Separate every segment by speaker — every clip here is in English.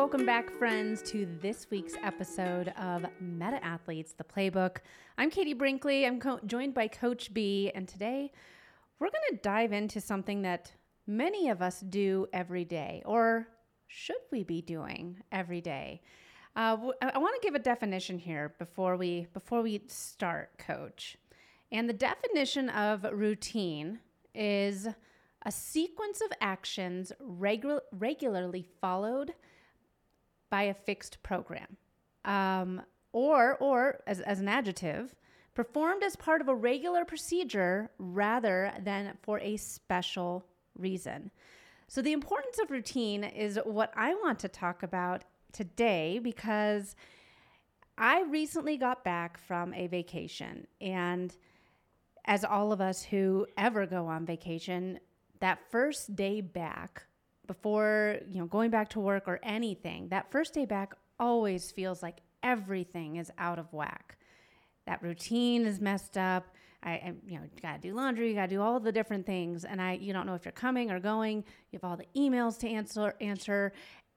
Speaker 1: welcome back, friends, to this week's episode of Meta Athletes, the Playbook. I'm Katie Brinkley. I'm co- joined by Coach B, and today we're going to dive into something that many of us do every day, or should we be doing every day? Uh, I want to give a definition here before we before we start, Coach. And the definition of routine is a sequence of actions regu- regularly followed by a fixed program. Um, or, or as, as an adjective, performed as part of a regular procedure rather than for a special reason. So, the importance of routine is what I want to talk about today because I recently got back from a vacation. And as all of us who ever go on vacation, that first day back before, you know, going back to work or anything, that first day back always feels like everything is out of whack. That routine is messed up. I, I you know, you gotta do laundry, you gotta do all the different things, and I, you don't know if you're coming or going. You have all the emails to answer. Answer.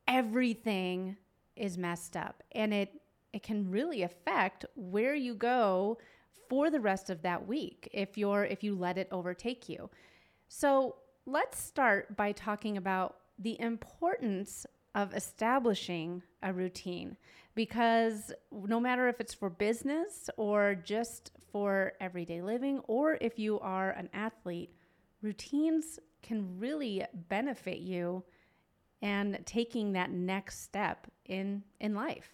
Speaker 1: Everything is messed up, and it it can really affect where you go for the rest of that week if you're if you let it overtake you. So let's start by talking about the importance of establishing a routine because no matter if it's for business or just for everyday living or if you are an athlete, routines can really benefit you and taking that next step in in life.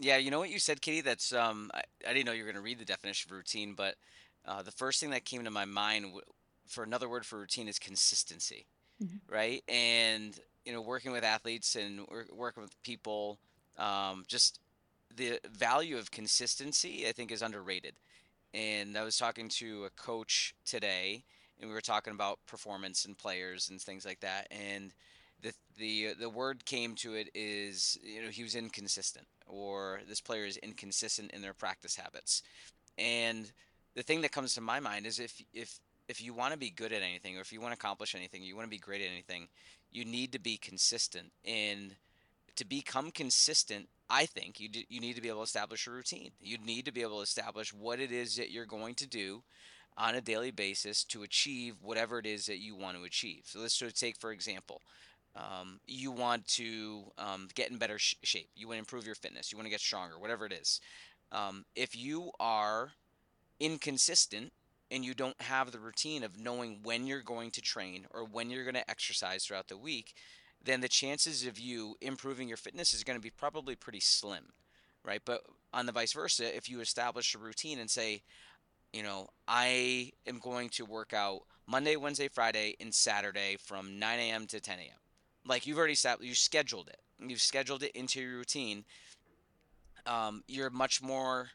Speaker 2: Yeah, you know what you said, Katie? That's um, I, I didn't know you were going to read the definition of routine, but uh, the first thing that came to my mind w- for another word for routine is consistency, mm-hmm. right? And you know, working with athletes and working with people, um, just the value of consistency, I think, is underrated. And I was talking to a coach today, and we were talking about performance and players and things like that. And the the the word came to it is you know he was inconsistent, or this player is inconsistent in their practice habits. And the thing that comes to my mind is if if if you want to be good at anything or if you want to accomplish anything, you want to be great at anything, you need to be consistent. And to become consistent, I think you you need to be able to establish a routine. You need to be able to establish what it is that you're going to do on a daily basis to achieve whatever it is that you want to achieve. So let's sort of take for example, um, you want to um, get in better sh- shape. You want to improve your fitness. You want to get stronger. Whatever it is. Um, if you are inconsistent and you don't have the routine of knowing when you're going to train or when you're going to exercise throughout the week, then the chances of you improving your fitness is going to be probably pretty slim, right? But on the vice versa, if you establish a routine and say, you know, I am going to work out Monday, Wednesday, Friday, and Saturday from 9 a.m. to 10 a.m. Like you've already set, you scheduled it. You've scheduled it into your routine. Um, you're much more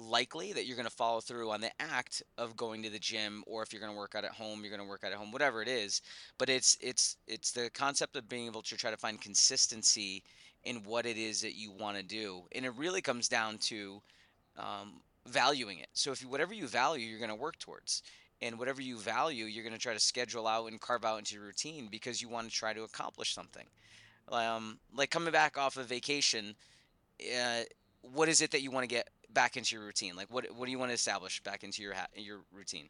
Speaker 2: likely that you're going to follow through on the act of going to the gym or if you're going to work out at home you're going to work out at home whatever it is. But it's it's it's the concept of being able to try to find consistency in what it is that you want to do. And it really comes down to um, valuing it. So if you, whatever you value you're going to work towards. And whatever you value you're going to try to schedule out and carve out into your routine because you want to try to accomplish something. Um, like coming back off of vacation uh, what is it that you want to get back into your routine? Like, what what do you want to establish back into your ha- your routine?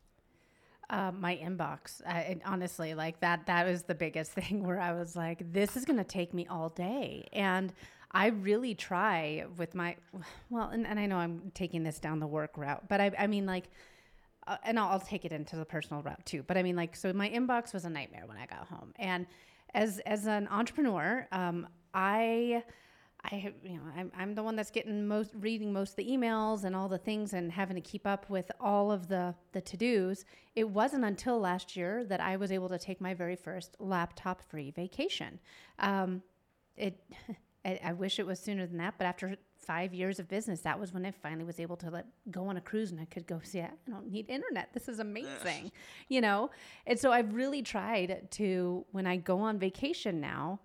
Speaker 1: Uh, my inbox. I, honestly, like that. That was the biggest thing where I was like, "This is going to take me all day," and I really try with my well, and, and I know I'm taking this down the work route, but I, I mean, like, uh, and I'll, I'll take it into the personal route too. But I mean, like, so my inbox was a nightmare when I got home, and as as an entrepreneur, um, I I, you know, I'm, I'm the one that's getting most, reading most of the emails and all the things and having to keep up with all of the, the to dos. It wasn't until last year that I was able to take my very first laptop free vacation. Um, it, I, I wish it was sooner than that, but after five years of business, that was when I finally was able to let go on a cruise and I could go see. I don't need internet. This is amazing, you know. And so I've really tried to when I go on vacation now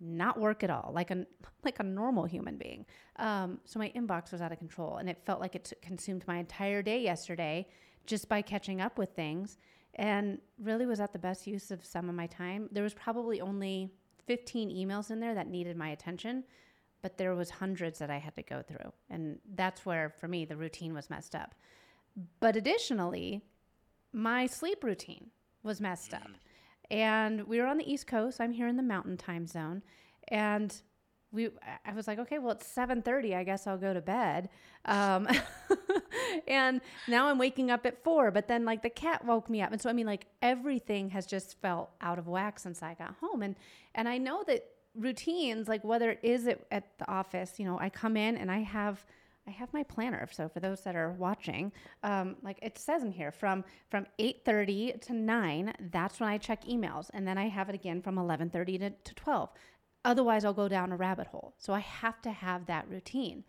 Speaker 1: not work at all, like a like a normal human being. Um, so my inbox was out of control, and it felt like it t- consumed my entire day yesterday just by catching up with things, and really was at the best use of some of my time. There was probably only 15 emails in there that needed my attention, but there was hundreds that I had to go through. And that's where for me the routine was messed up. But additionally, my sleep routine was messed up. And we were on the East Coast. I'm here in the mountain time zone. And we I was like, okay, well it's 7:30. I guess I'll go to bed. Um, and now I'm waking up at four. But then like the cat woke me up, and so I mean like everything has just felt out of whack since I got home. And and I know that routines, like whether it is at, at the office, you know, I come in and I have I have my planner. So for those that are watching, um, like it says in here, from from eight thirty to nine, that's when I check emails, and then I have it again from eleven thirty to, to twelve. Otherwise, I'll go down a rabbit hole. So I have to have that routine,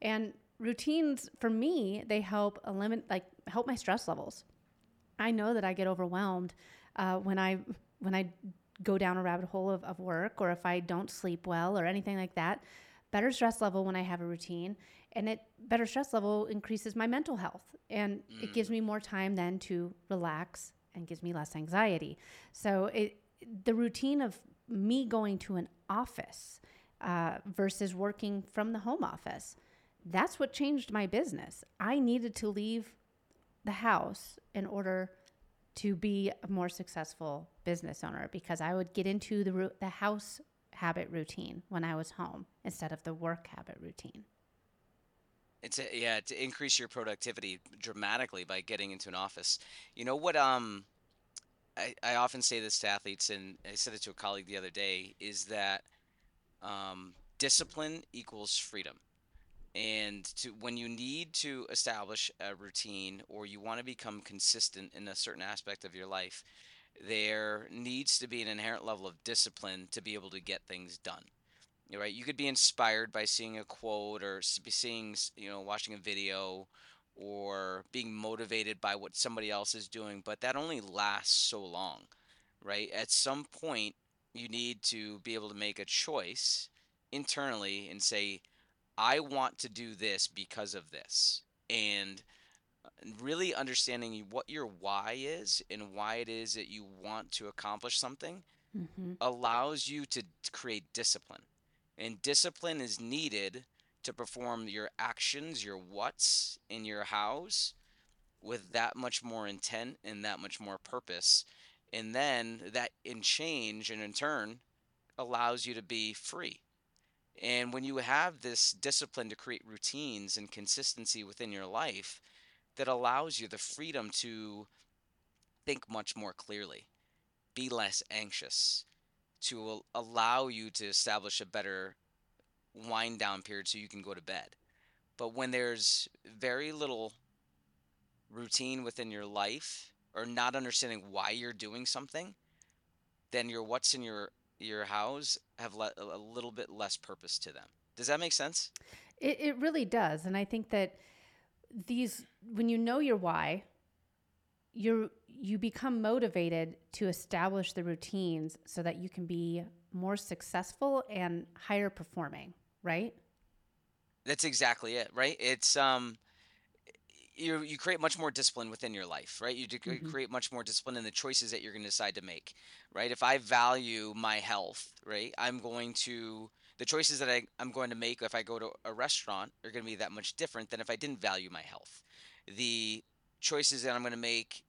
Speaker 1: and routines for me they help eliminate like help my stress levels. I know that I get overwhelmed uh, when I when I go down a rabbit hole of, of work or if I don't sleep well or anything like that. Better stress level when I have a routine and it better stress level increases my mental health and mm. it gives mm. me more time then to relax and gives me less anxiety so it the routine of me going to an office uh, versus working from the home office that's what changed my business i needed to leave the house in order to be a more successful business owner because i would get into the, the house habit routine when i was home instead of the work habit routine
Speaker 2: it's a, yeah to increase your productivity dramatically by getting into an office. You know what? Um, I, I often say this to athletes, and I said it to a colleague the other day, is that um, discipline equals freedom. And to when you need to establish a routine or you want to become consistent in a certain aspect of your life, there needs to be an inherent level of discipline to be able to get things done right? You could be inspired by seeing a quote or seeing, you know, watching a video or being motivated by what somebody else is doing, but that only lasts so long, right? At some point, you need to be able to make a choice internally and say, I want to do this because of this. And uh, really understanding what your why is and why it is that you want to accomplish something mm-hmm. allows you to create discipline and discipline is needed to perform your actions, your what's in your hows with that much more intent and that much more purpose. And then that in change and in turn allows you to be free. And when you have this discipline to create routines and consistency within your life, that allows you the freedom to think much more clearly, be less anxious, to allow you to establish a better wind down period so you can go to bed. But when there's very little routine within your life or not understanding why you're doing something, then your what's in your your house have le- a little bit less purpose to them. Does that make sense?
Speaker 1: It, it really does, and I think that these when you know your why, you you become motivated to establish the routines so that you can be more successful and higher performing, right?
Speaker 2: That's exactly it, right? It's um you you create much more discipline within your life, right? You mm-hmm. create much more discipline in the choices that you're going to decide to make, right? If I value my health, right, I'm going to the choices that I, I'm going to make if I go to a restaurant are going to be that much different than if I didn't value my health. The choices that I'm going to make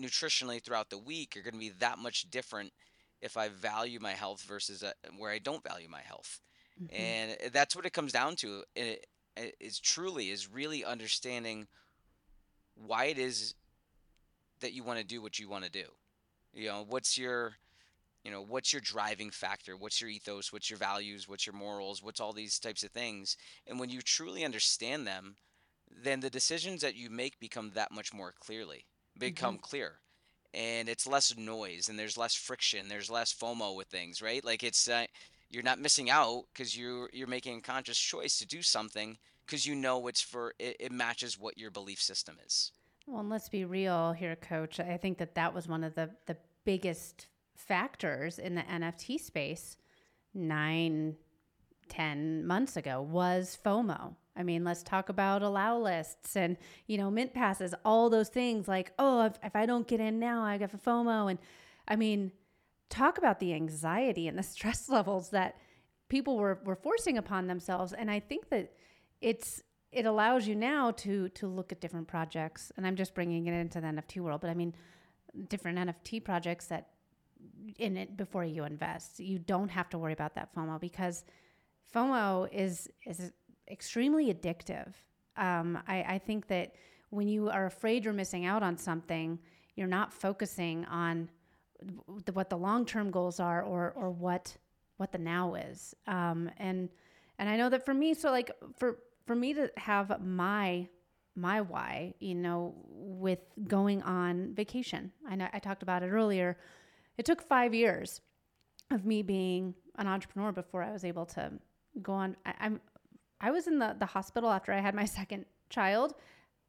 Speaker 2: nutritionally throughout the week are going to be that much different if I value my health versus uh, where I don't value my health. Mm-hmm. And that's what it comes down to. It, it is truly is really understanding why it is that you want to do what you want to do. You know, what's your you know, what's your driving factor? What's your ethos? What's your values? What's your morals? What's all these types of things? And when you truly understand them, then the decisions that you make become that much more clearly become mm-hmm. clear. And it's less noise and there's less friction there's less fomo with things right? Like it's uh, you're not missing out because you're you're making a conscious choice to do something because you know it's for it, it matches what your belief system is.
Speaker 1: Well and let's be real here coach. I think that that was one of the the biggest factors in the nft space nine ten months ago was fomo I mean, let's talk about allow lists and, you know, mint passes, all those things like, oh, if, if I don't get in now, I got a FOMO. And I mean, talk about the anxiety and the stress levels that people were, were forcing upon themselves. And I think that it's, it allows you now to to look at different projects and i'm just bringing it into the nft world but i mean different nft projects that in it before you invest you don't have to worry about that fomo because fomo is is extremely addictive um, I, I think that when you are afraid you're missing out on something you're not focusing on the, what the long-term goals are or or what what the now is um, and and i know that for me so like for for me to have my my why, you know, with going on vacation. I know I talked about it earlier. It took 5 years of me being an entrepreneur before I was able to go on I, I'm I was in the the hospital after I had my second child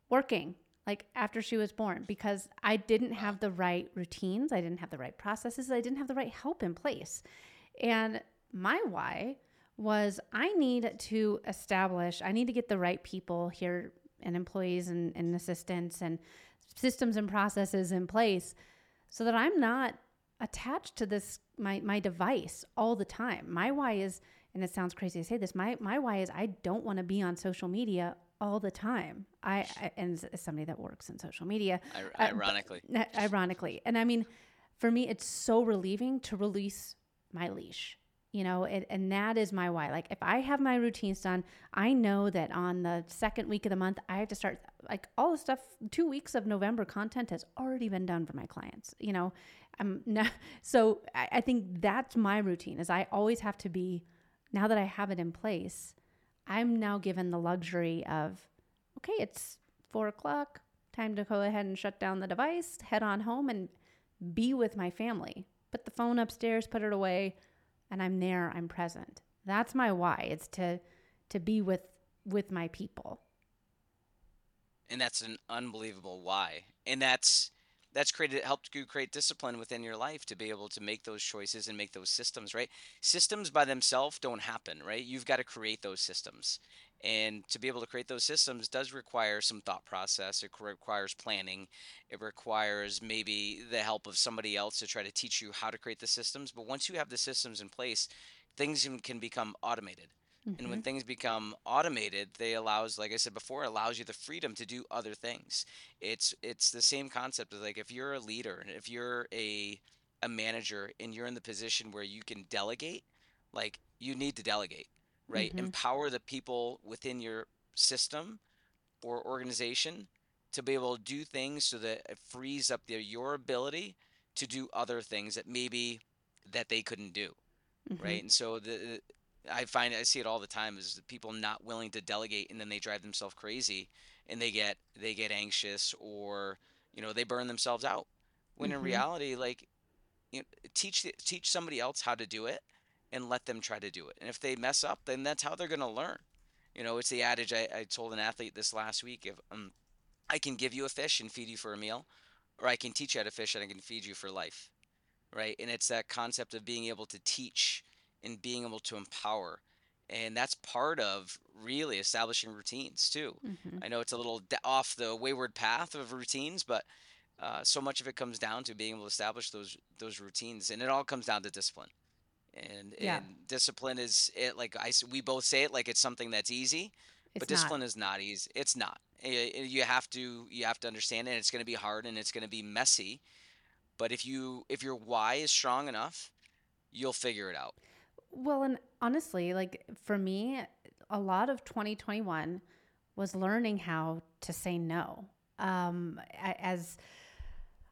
Speaker 1: working like after she was born because I didn't have the right routines, I didn't have the right processes, I didn't have the right help in place. And my why was I need to establish, I need to get the right people here and employees and, and assistants and systems and processes in place so that I'm not attached to this my my device all the time. My why is and it sounds crazy to say this, my my why is I don't want to be on social media all the time. I, I and as somebody that works in social media,
Speaker 2: ironically,
Speaker 1: uh, ironically, and I mean, for me, it's so relieving to release my leash you know it, and that is my why. Like if i have my routines done i know that on the second week of the month i have to start like all the stuff two weeks of november content has already been done for my clients you know? I'm not so I, I think that's my routine is i always have to be now that i have it in place i'm now given the luxury of okay it's four o'clock time to go ahead and shut down the device head on home and be with my family put the phone upstairs put it away and I'm there, I'm present. That's my why. It's to to be with with my people.
Speaker 2: And that's an unbelievable why. And that's that's created helped you create discipline within your life to be able to make those choices and make those systems, right? Systems by themselves don't happen, right? You've got to create those systems. And to be able to create those systems does require some thought process. It requires planning. It requires maybe the help of somebody else to try to teach you how to create the systems. But once you have the systems in place, things can become automated. Mm-hmm. And when mm-hmm. things become automated, they allows, like I said before, allows you the freedom to do other things. It's it's the same concept of like if you're a leader and if you're a a manager and you're in the position where you can delegate, like you need to delegate right? Mm-hmm. Empower the people within your system or organization to be able to do things so that it frees up their, your ability to do other things that maybe that they couldn't do, mm-hmm. right? And so the I find I see it all the time is people not willing to delegate and then they drive themselves crazy and they get they get anxious or you know they burn themselves out. When mm-hmm. in reality, like you know, teach teach somebody else how to do it and let them try to do it. And if they mess up, then that's how they're going to learn. You know, it's the adage I, I told an athlete this last week: if um, I can give you a fish and feed you for a meal, or I can teach you how to fish and I can feed you for life, right? And it's that concept of being able to teach and being able to empower. And that's part of really establishing routines too. Mm-hmm. I know it's a little off the wayward path of routines, but uh, so much of it comes down to being able to establish those those routines, and it all comes down to discipline and yeah. and discipline is it like I we both say it like it's something that's easy, it's but discipline not. is not easy. It's not. You have to you have to understand it. And it's going to be hard and it's going to be messy, but if you if your why is strong enough, you'll figure it out.
Speaker 1: Well, and honestly, like for me, a lot of 2021 was learning how to say no. Um, as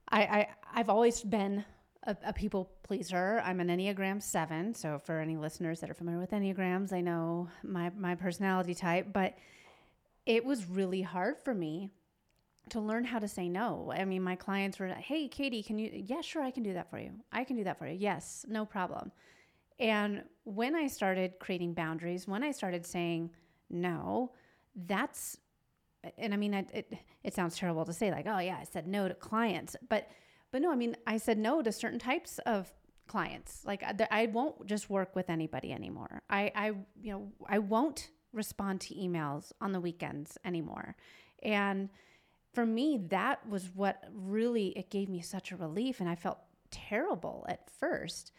Speaker 1: I, I I've always been a, a, people pleaser. I'm an Enneagram 7. So, for any listeners that are familiar with Enneagrams, I know my, my personality type. But it was really hard for me to learn how to say no. I mean, my clients were, hey, Katie, can you? Yeah, sure, I can do that for you. I can do that for you. Yes, no problem. And when I started creating boundaries, when I started saying no, that's, and I mean, it, it, it sounds terrible to say, like, oh, yeah, I said no to clients. But but no, I mean, I said no to certain types of clients. Like I won't just work with anybody anymore. I, I, you know, I won't respond to emails on the weekends anymore. And for me, that was what really it gave me such a relief, and I felt terrible at first.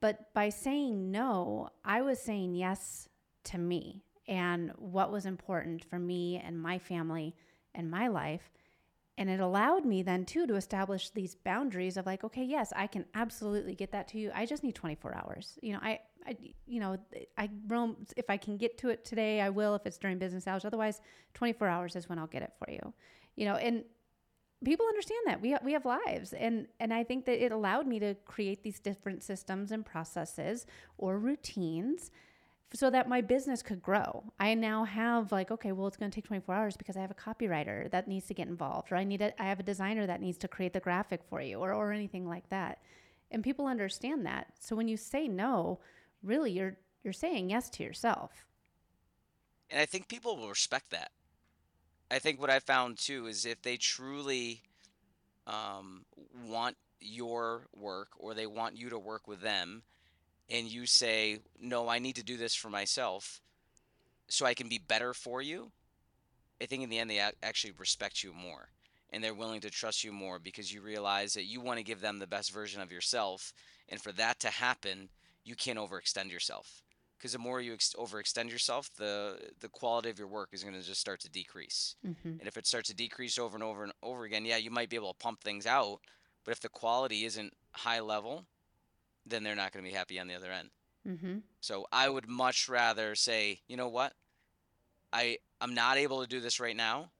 Speaker 1: But by saying no, I was saying yes to me and what was important for me and my family and my life. And it allowed me then too to establish these boundaries of like, okay, yes, I can absolutely get that to you. I just need 24 hours. You know, I, I you know, I roam if I can get to it today, I will if it's during business hours. Otherwise, 24 hours is when I'll get it for you. You know, and people understand that we we have lives and and I think that it allowed me to create these different systems and processes or routines so that my business could grow. I now have like okay, well it's going to take 24 hours because I have a copywriter that needs to get involved or I need a, I have a designer that needs to create the graphic for you or or anything like that. And people understand that. So when you say no, really you're you're saying yes to yourself.
Speaker 2: And I think people will respect that I think what I found too is if they truly um, want your work or they want you to work with them, and you say, "No, I need to do this for myself, so I can be better for you," I think in the end they actually respect you more, and they're willing to trust you more because you realize that you want to give them the best version of yourself, and for that to happen, you can't overextend yourself because the more you ex- overextend yourself, the the quality of your work is going to just start to decrease. Mm-hmm. And if it starts to decrease over and over and over again, yeah, you might be able to pump things out, but if the quality isn't high level, then they're not going to be happy on the other end. Mm-hmm. So I would much rather say, you know what, I I'm not able to do this right now,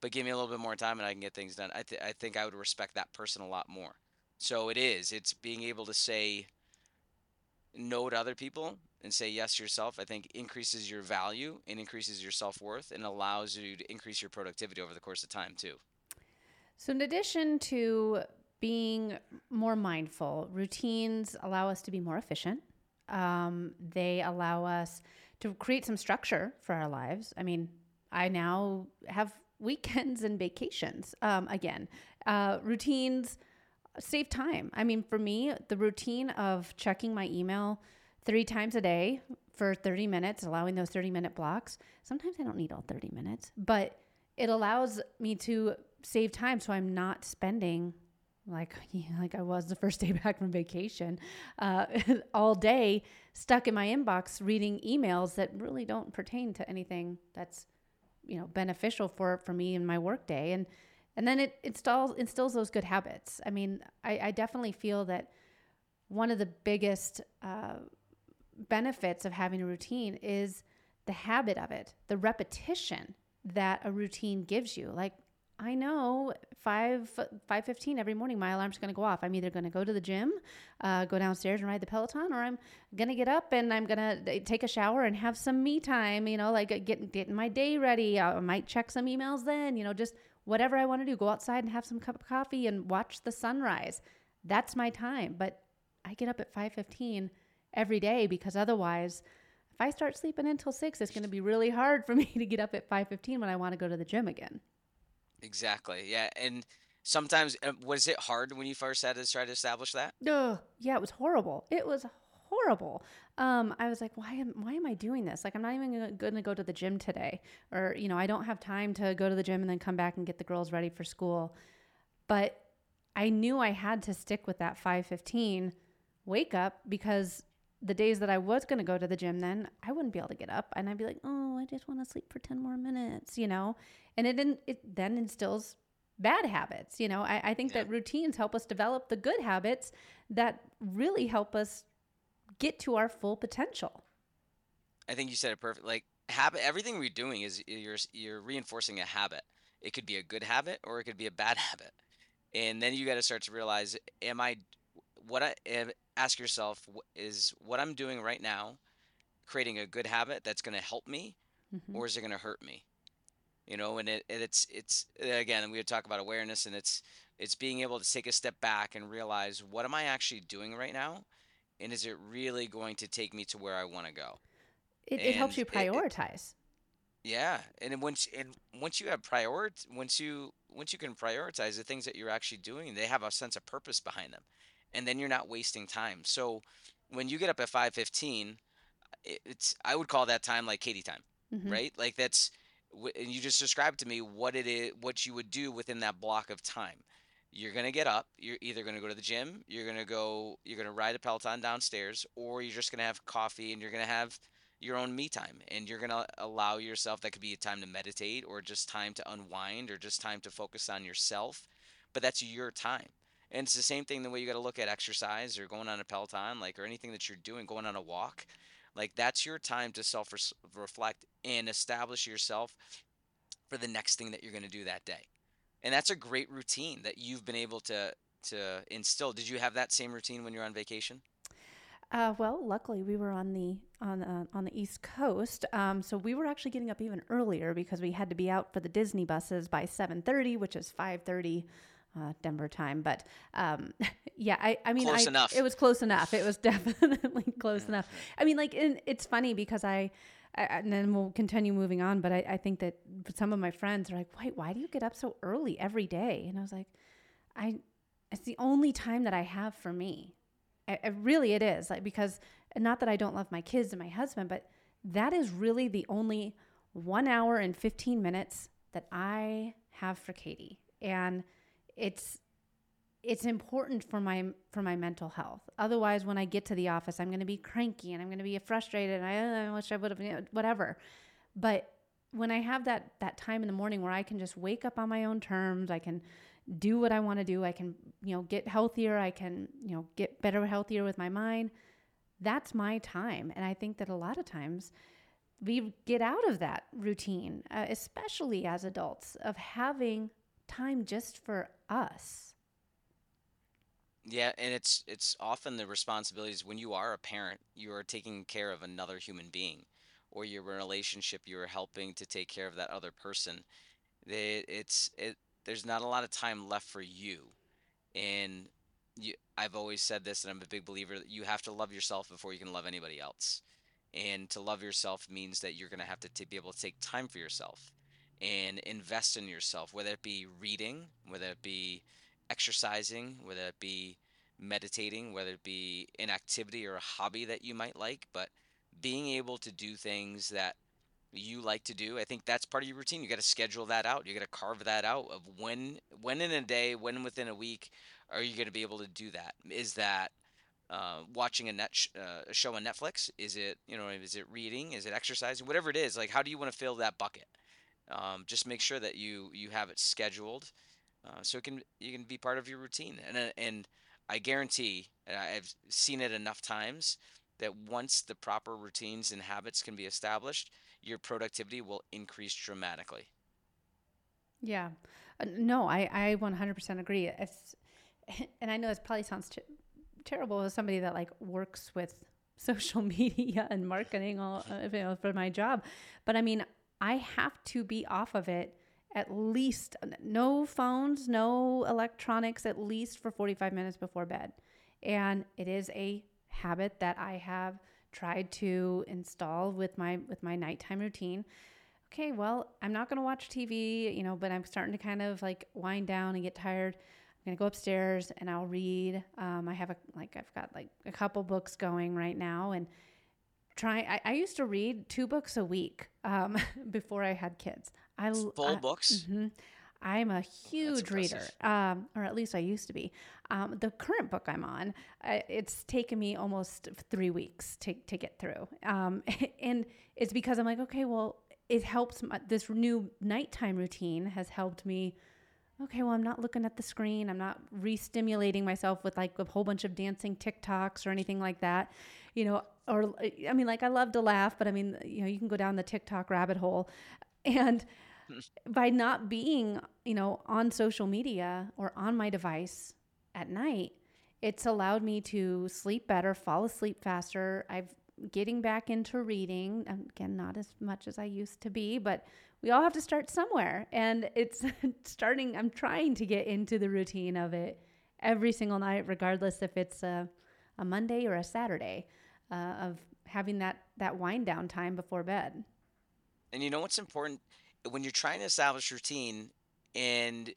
Speaker 2: but give me a little bit more time and I can get things done. I th- I think I would respect that person a lot more. So it is. It's being able to say no to other people and say yes to yourself, I think increases your value and increases your self worth and allows you to increase your productivity over the course of time too.
Speaker 1: So, in addition to being more mindful, routines allow us to be more efficient. Um, they allow us to create some structure for our lives. I mean, I now have weekends and vacations um, again. Uh, routines save time. I mean, for me, the routine of checking my email three times a day for 30 minutes, allowing those 30 minute blocks. Sometimes I don't need all 30 minutes, but it allows me to save time so I'm not spending like like I was the first day back from vacation, uh, all day stuck in my inbox reading emails that really don't pertain to anything that's you know beneficial for for me in my workday and and then it installs instills those good habits. I mean, I, I definitely feel that one of the biggest uh, benefits of having a routine is the habit of it, the repetition that a routine gives you. Like I know five five fifteen every morning, my alarm's going to go off. I'm either going to go to the gym, uh, go downstairs and ride the Peloton, or I'm going to get up and I'm going to take a shower and have some me time. You know, like get getting my day ready. I might check some emails then. You know, just whatever I want to do. Go outside and have some cup of coffee and watch the sunrise. That's my time. But I get up at five fifteen every day because otherwise if I start sleeping until 6 it's going to be really hard for me to get up at 5:15 when I want to go to the gym again.
Speaker 2: Exactly. Yeah, and sometimes uh, was it hard when you first had to try to establish that?
Speaker 1: Ugh, yeah, it was horrible. It was horrible. Um, I was like, why am why am I doing this? Like, I'm not even going to go to the gym today, or you know, I don't have time to go to the gym and then come back and get the girls ready for school. But I knew I had to stick with that 5:15 wake up because the days that I was going to go to the gym, then I wouldn't be able to get up, and I'd be like, "Oh, I just want to sleep for ten more minutes," you know, and it then it then instills bad habits. You know, I, I think yeah. that routines help us develop the good habits that really help us get to our full potential.
Speaker 2: I think you said it perfect. Like habit, everything we're doing is you're you're reinforcing a habit. It could be a good habit or it could be a bad habit, and then you got to start to realize: Am I what I ask yourself is what I'm doing right now creating a good habit that's going to help me mm-hmm. or is it going to hurt me? You know, and it, it's it's again we talk about awareness and it's it's being able to take a step back and realize what am I actually doing right now and is it really going to take me to where I want to go?
Speaker 1: It, it helps you prioritize.
Speaker 2: It, yeah, and once and once you have prior once you once you can prioritize the things that you're actually doing, they have a sense of purpose behind them and then you're not wasting time. So when you get up at 5:15, it's I would call that time like Katie time, mm-hmm. right? Like that's and you just described to me what it is, what you would do within that block of time. you're going to get up you're either going to go to the gym you're going to go you're going to ride a peloton downstairs or you're just going to have coffee and you're going to have your own me time and you're going to allow yourself that could be a time to meditate or just time to unwind or just time to focus on yourself but that's your time and it's the same thing the way you got to look at exercise or going on a peloton like or anything that you're doing going on a walk like that's your time to self reflect and establish yourself for the next thing that you're going to do that day and that's a great routine that you've been able to to instill. Did you have that same routine when you're on vacation?
Speaker 1: Uh, well, luckily we were on the on uh, on the East Coast, um, so we were actually getting up even earlier because we had to be out for the Disney buses by seven thirty, which is five thirty. Uh, Denver time, but um, yeah, I, I mean,
Speaker 2: close
Speaker 1: I,
Speaker 2: enough.
Speaker 1: it was close enough. It was definitely close enough. I mean, like, it's funny because I, and then we'll continue moving on. But I, I think that some of my friends are like, "Wait, why do you get up so early every day?" And I was like, "I, it's the only time that I have for me. I, I really, it is like because not that I don't love my kids and my husband, but that is really the only one hour and fifteen minutes that I have for Katie, and it's it's important for my for my mental health. Otherwise, when I get to the office, I'm going to be cranky and I'm going to be frustrated. And I, I wish I would have you know, whatever. But when I have that that time in the morning where I can just wake up on my own terms, I can do what I want to do. I can you know get healthier. I can you know get better, healthier with my mind. That's my time, and I think that a lot of times we get out of that routine, uh, especially as adults, of having time just for us
Speaker 2: yeah, and it's it's often the responsibilities when you are a parent, you are taking care of another human being, or a relationship, you are helping to take care of that other person. They, it's it. There's not a lot of time left for you, and you. I've always said this, and I'm a big believer that you have to love yourself before you can love anybody else. And to love yourself means that you're going to have to t- be able to take time for yourself and invest in yourself, whether it be reading, whether it be exercising, whether it be meditating, whether it be an activity or a hobby that you might like, but being able to do things that you like to do. I think that's part of your routine. You got to schedule that out. You got to carve that out of when when in a day, when within a week are you going to be able to do that? Is that uh, watching a net sh- uh, a show on Netflix? Is it you know is it reading? Is it exercising? Whatever it is, like how do you want to fill that bucket? Um, just make sure that you you have it scheduled uh, so it can you can be part of your routine. And uh, and I guarantee, and I've seen it enough times that once the proper routines and habits can be established, your productivity will increase dramatically.
Speaker 1: Yeah, uh, no, I I 100% agree. It's, and I know this probably sounds t- terrible as somebody that like works with social media and marketing all uh, for my job, but I mean I have to be off of it at least no phones, no electronics, at least for 45 minutes before bed. And it is a habit that I have tried to install with my with my nighttime routine. Okay, well, I'm not going to watch TV, you know, but I'm starting to kind of like wind down and get tired. I'm going to go upstairs and I'll read. Um, I have a like I've got like a couple books going right now and try I, I used to read two books a week um, before I had kids. I
Speaker 2: full
Speaker 1: I,
Speaker 2: books.
Speaker 1: Mm-hmm. I'm a huge reader, um, or at least I used to be. Um, the current book I'm on, uh, it's taken me almost three weeks to, to get through. Um, and it's because I'm like, okay, well, it helps. My, this new nighttime routine has helped me. Okay, well, I'm not looking at the screen. I'm not re stimulating myself with like a whole bunch of dancing TikToks or anything like that. You know, or uh, I mean, like I love to laugh, but I mean, you know, you can go down the TikTok rabbit hole. And by not being, you know, on social media or on my device at night, it's allowed me to sleep better, fall asleep faster. I've getting back into reading. Um, again, not as much as I used to be, but we all have to start somewhere. And it's starting, I'm trying to get into the routine of it every single night, regardless if it's a, a Monday or a Saturday, uh, of having that, that wind down time before bed.
Speaker 2: And you know what's important? when you're trying to establish routine and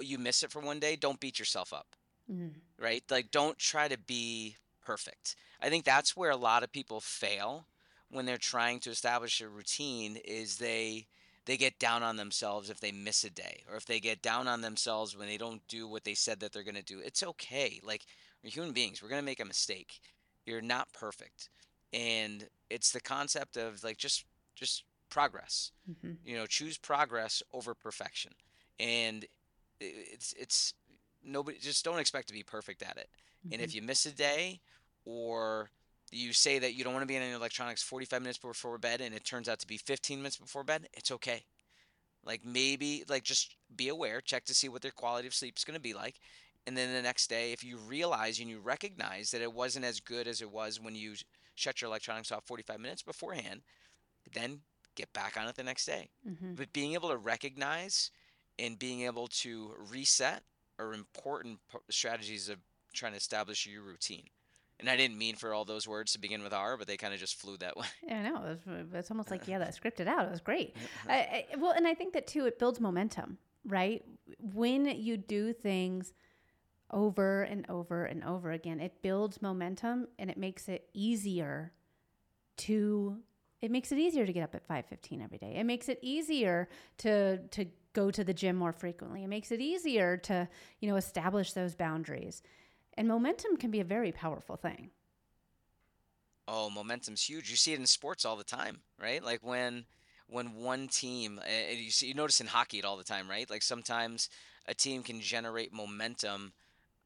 Speaker 2: you miss it for one day, don't beat yourself up. Mm. Right? Like don't try to be perfect. I think that's where a lot of people fail when they're trying to establish a routine is they they get down on themselves if they miss a day or if they get down on themselves when they don't do what they said that they're going to do. It's okay. Like we're human beings, we're going to make a mistake. You're not perfect. And it's the concept of like just just progress. Mm-hmm. You know, choose progress over perfection. And it's it's nobody just don't expect to be perfect at it. Mm-hmm. And if mm-hmm. you miss a day or you say that you don't want to be in any electronics 45 minutes before bed and it turns out to be 15 minutes before bed, it's okay. Like maybe like just be aware, check to see what their quality of sleep is going to be like. And then the next day, if you realize and you recognize that it wasn't as good as it was when you shut your electronics off 45 minutes beforehand, then get back on it the next day. Mm-hmm. But being able to recognize and being able to reset are important strategies of trying to establish your routine. And I didn't mean for all those words to begin with R, but they kind of just flew that way.
Speaker 1: Yeah, I know. It's almost like, yeah, that scripted out. It was great. I, I, well, and I think that too, it builds momentum, right? When you do things over and over and over again, it builds momentum and it makes it easier to it makes it easier to get up at 5:15 every day. It makes it easier to to go to the gym more frequently. It makes it easier to, you know, establish those boundaries. And momentum can be a very powerful thing.
Speaker 2: Oh, momentum's huge. You see it in sports all the time, right? Like when when one team you see you notice in hockey it all the time, right? Like sometimes a team can generate momentum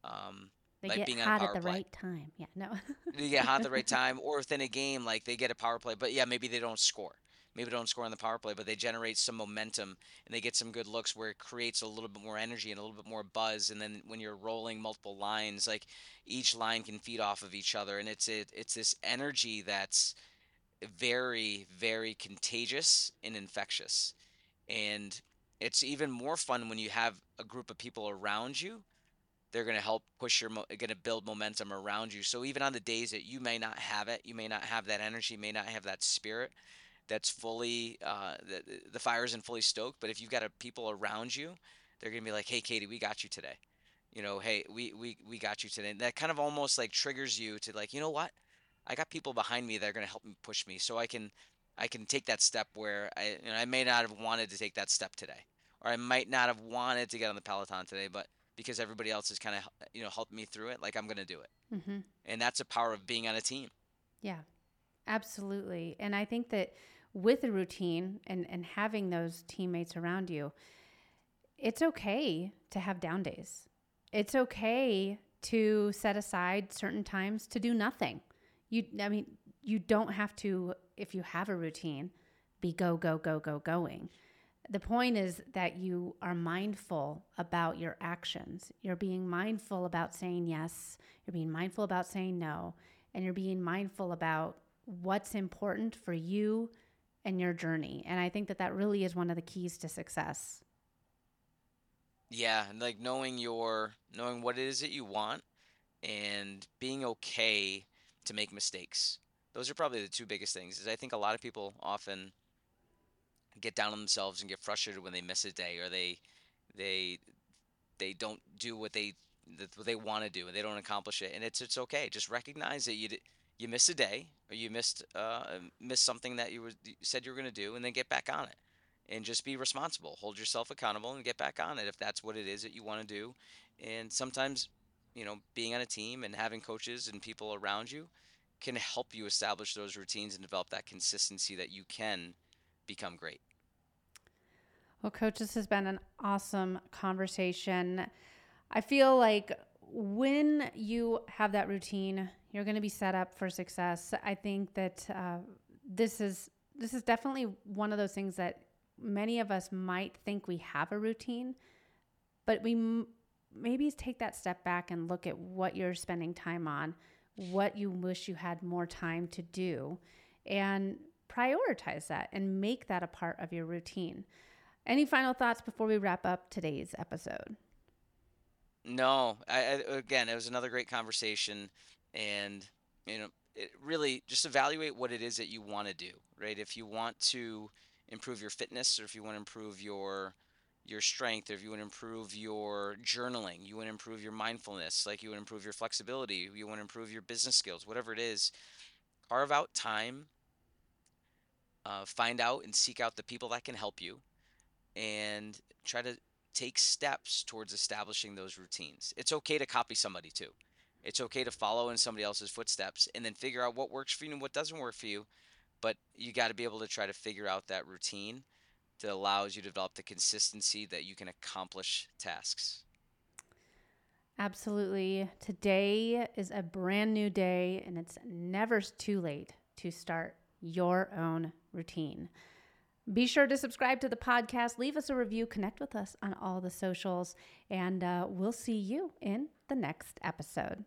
Speaker 2: um,
Speaker 1: they like get hot at the play. right time. Yeah, no.
Speaker 2: they get hot at the right time, or within a game, like they get a power play, but yeah, maybe they don't score. Maybe they don't score on the power play, but they generate some momentum and they get some good looks where it creates a little bit more energy and a little bit more buzz. And then when you're rolling multiple lines, like each line can feed off of each other, and it's it, it's this energy that's very very contagious and infectious, and it's even more fun when you have a group of people around you they're going to help push your going to build momentum around you. So even on the days that you may not have it you may not have that energy may not have that spirit that's fully uh, the, the fire isn't fully stoked but if you've got a, people around you they're going to be like hey katie we got you today. You know hey we, we we got you today. And that kind of almost like triggers you to like you know what? I got people behind me that are going to help me push me so i can i can take that step where i you know i may not have wanted to take that step today or i might not have wanted to get on the peloton today but because everybody else has kind of you know helped me through it like i'm going to do it. Mm-hmm. and that's the power of being on a team.
Speaker 1: Yeah absolutely. And i think that with a routine and and having those teammates around you it's okay to have down days. It's okay to set aside certain times to do nothing. You i mean you don't have to if you have a routine be go go go go going the point is that you are mindful about your actions. You're being mindful about saying yes, you're being mindful about saying no, and you're being mindful about what's important for you and your journey. And I think that that really is one of the keys to success.
Speaker 2: Yeah, and like knowing your knowing what it is that you want and being okay to make mistakes. Those are probably the two biggest things. Is I think a lot of people often get down on themselves and get frustrated when they miss a day or they they they don't do what they what they want to do and they don't accomplish it and it's it's okay. Just recognize that you you missed a day or you missed uh missed something that you, were, you said you were going to do and then get back on it. And just be responsible. Hold yourself accountable and get back on it if that's what it is that you want to do. And sometimes you know being on a team and having coaches and people around you can help you establish those routines and develop that consistency that you can become great
Speaker 1: well, Coach, this has been an awesome conversation. I feel like when you have that routine, you're going to be set up for success. I think that uh, this is this is definitely one of those things that many of us might think we have a routine, but we m- maybe take that step back and look at what you're spending time on, what you wish you had more time to do, and prioritize that and make that a part of your routine. Any final thoughts before we wrap up today's episode?
Speaker 2: No, I, again, it was another great conversation, and you know, it really just evaluate what it is that you want to do, right? If you want to improve your fitness, or if you want to improve your your strength, or if you want to improve your journaling, you want to improve your mindfulness, like you want to improve your flexibility, you want to improve your business skills, whatever it is, carve out time uh, find out and seek out the people that can help you and try to take steps towards establishing those routines. It's okay to copy somebody too. It's okay to follow in somebody else's footsteps and then figure out what works for you and what doesn't work for you. But you got to be able to try to figure out that routine that allows you to develop the consistency that you can accomplish tasks.
Speaker 1: Absolutely. Today is a brand new day, and it's never too late to start your own routine. Be sure to subscribe to the podcast, leave us a review, connect with us on all the socials, and uh, we'll see you in the next episode.